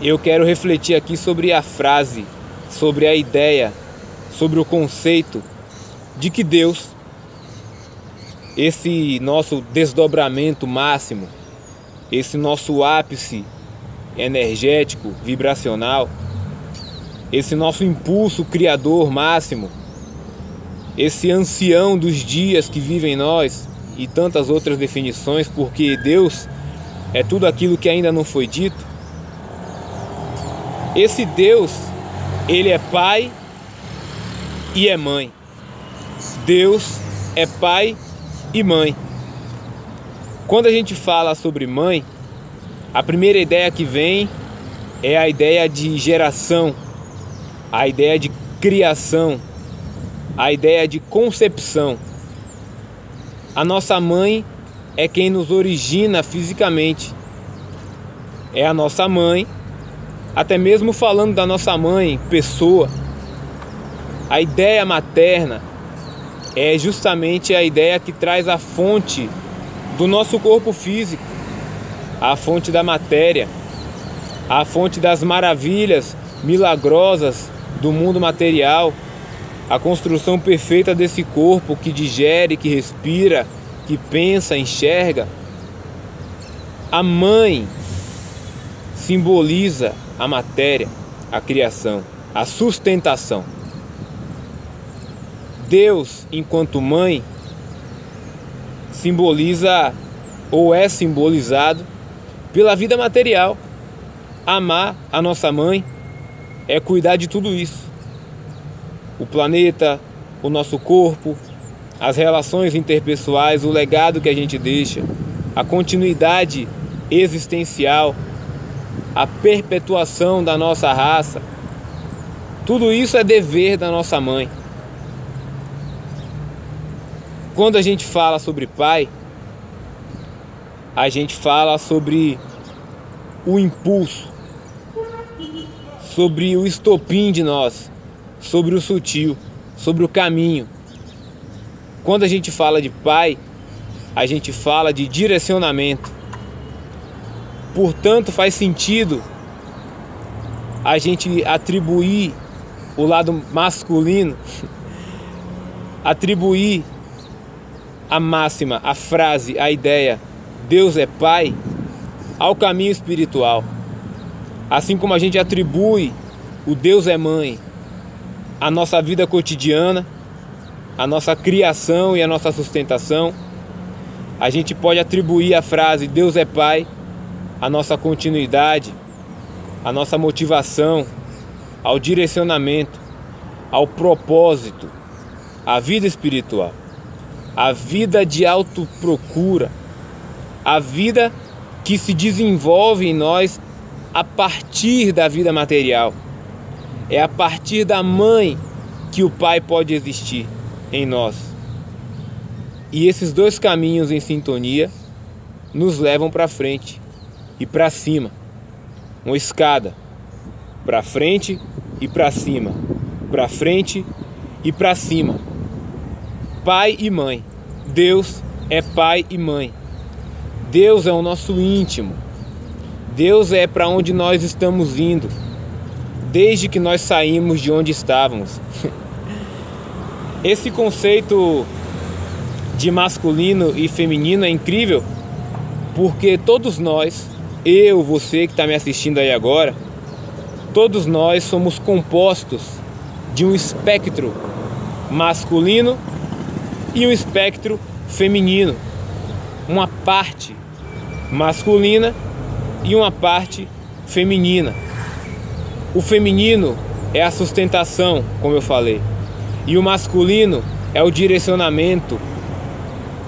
eu quero refletir aqui sobre a frase, sobre a ideia, sobre o conceito de que Deus, esse nosso desdobramento máximo, esse nosso ápice energético, vibracional, esse nosso impulso criador máximo, esse ancião dos dias que vive em nós e tantas outras definições, porque Deus é tudo aquilo que ainda não foi dito. Esse Deus, ele é pai e é mãe. Deus é pai e mãe. Quando a gente fala sobre mãe, a primeira ideia que vem é a ideia de geração, a ideia de criação, a ideia de concepção. A nossa mãe é quem nos origina fisicamente. É a nossa mãe, até mesmo falando da nossa mãe, pessoa. A ideia materna é justamente a ideia que traz a fonte do nosso corpo físico, a fonte da matéria, a fonte das maravilhas milagrosas do mundo material a construção perfeita desse corpo que digere, que respira, que pensa, enxerga. A mãe simboliza a matéria, a criação, a sustentação. Deus, enquanto mãe, simboliza ou é simbolizado pela vida material. Amar a nossa mãe é cuidar de tudo isso o planeta, o nosso corpo, as relações interpessoais, o legado que a gente deixa, a continuidade existencial, a perpetuação da nossa raça. Tudo isso é dever da nossa mãe. Quando a gente fala sobre pai, a gente fala sobre o impulso, sobre o estopim de nós, sobre o sutil, sobre o caminho. Quando a gente fala de pai, a gente fala de direcionamento. Portanto, faz sentido a gente atribuir o lado masculino, atribuir a máxima, a frase, a ideia, Deus é Pai, ao caminho espiritual. Assim como a gente atribui o Deus é Mãe a nossa vida cotidiana, a nossa criação e a nossa sustentação. A gente pode atribuir a frase Deus é Pai à nossa continuidade, à nossa motivação, ao direcionamento, ao propósito, à vida espiritual, à vida de autoprocura, à vida que se desenvolve em nós a partir da vida material é a partir da mãe que o pai pode existir em nós. E esses dois caminhos em sintonia nos levam para frente e para cima. Uma escada para frente e para cima, para frente e para cima. Pai e mãe. Deus é pai e mãe. Deus é o nosso íntimo. Deus é para onde nós estamos indo desde que nós saímos de onde estávamos. Esse conceito de masculino e feminino é incrível porque todos nós, eu, você que está me assistindo aí agora, todos nós somos compostos de um espectro masculino e um espectro feminino. Uma parte masculina e uma parte feminina. O feminino é a sustentação, como eu falei, e o masculino é o direcionamento,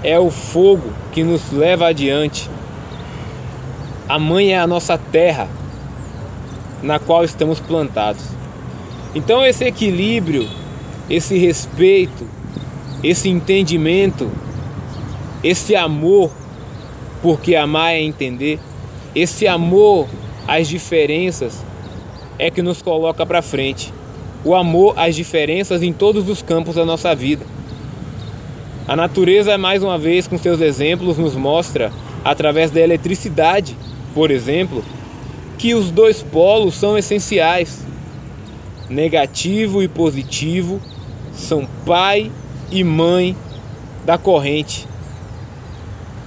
é o fogo que nos leva adiante. A mãe é a nossa terra na qual estamos plantados. Então, esse equilíbrio, esse respeito, esse entendimento, esse amor, porque amar é entender, esse amor às diferenças é que nos coloca para frente. O amor às diferenças em todos os campos da nossa vida. A natureza, mais uma vez, com seus exemplos, nos mostra, através da eletricidade, por exemplo, que os dois polos são essenciais. Negativo e positivo são pai e mãe da corrente.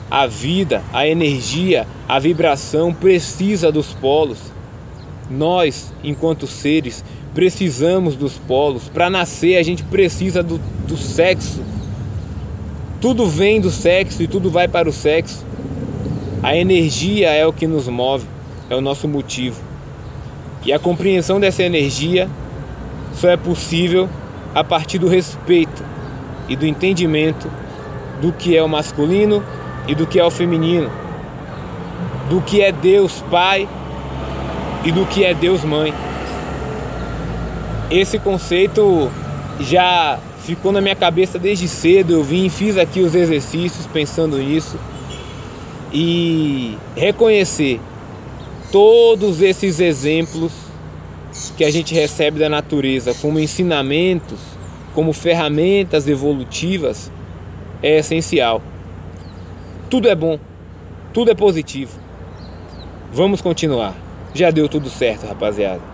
A vida, a energia, a vibração precisa dos polos. Nós, enquanto seres, precisamos dos polos. Para nascer, a gente precisa do, do sexo. Tudo vem do sexo e tudo vai para o sexo. A energia é o que nos move, é o nosso motivo. E a compreensão dessa energia só é possível a partir do respeito e do entendimento do que é o masculino e do que é o feminino, do que é Deus Pai e do que é Deus Mãe. Esse conceito já ficou na minha cabeça desde cedo. Eu vim, fiz aqui os exercícios pensando nisso e reconhecer todos esses exemplos que a gente recebe da natureza como ensinamentos, como ferramentas evolutivas, é essencial. Tudo é bom, tudo é positivo. Vamos continuar. Já deu tudo certo, rapaziada.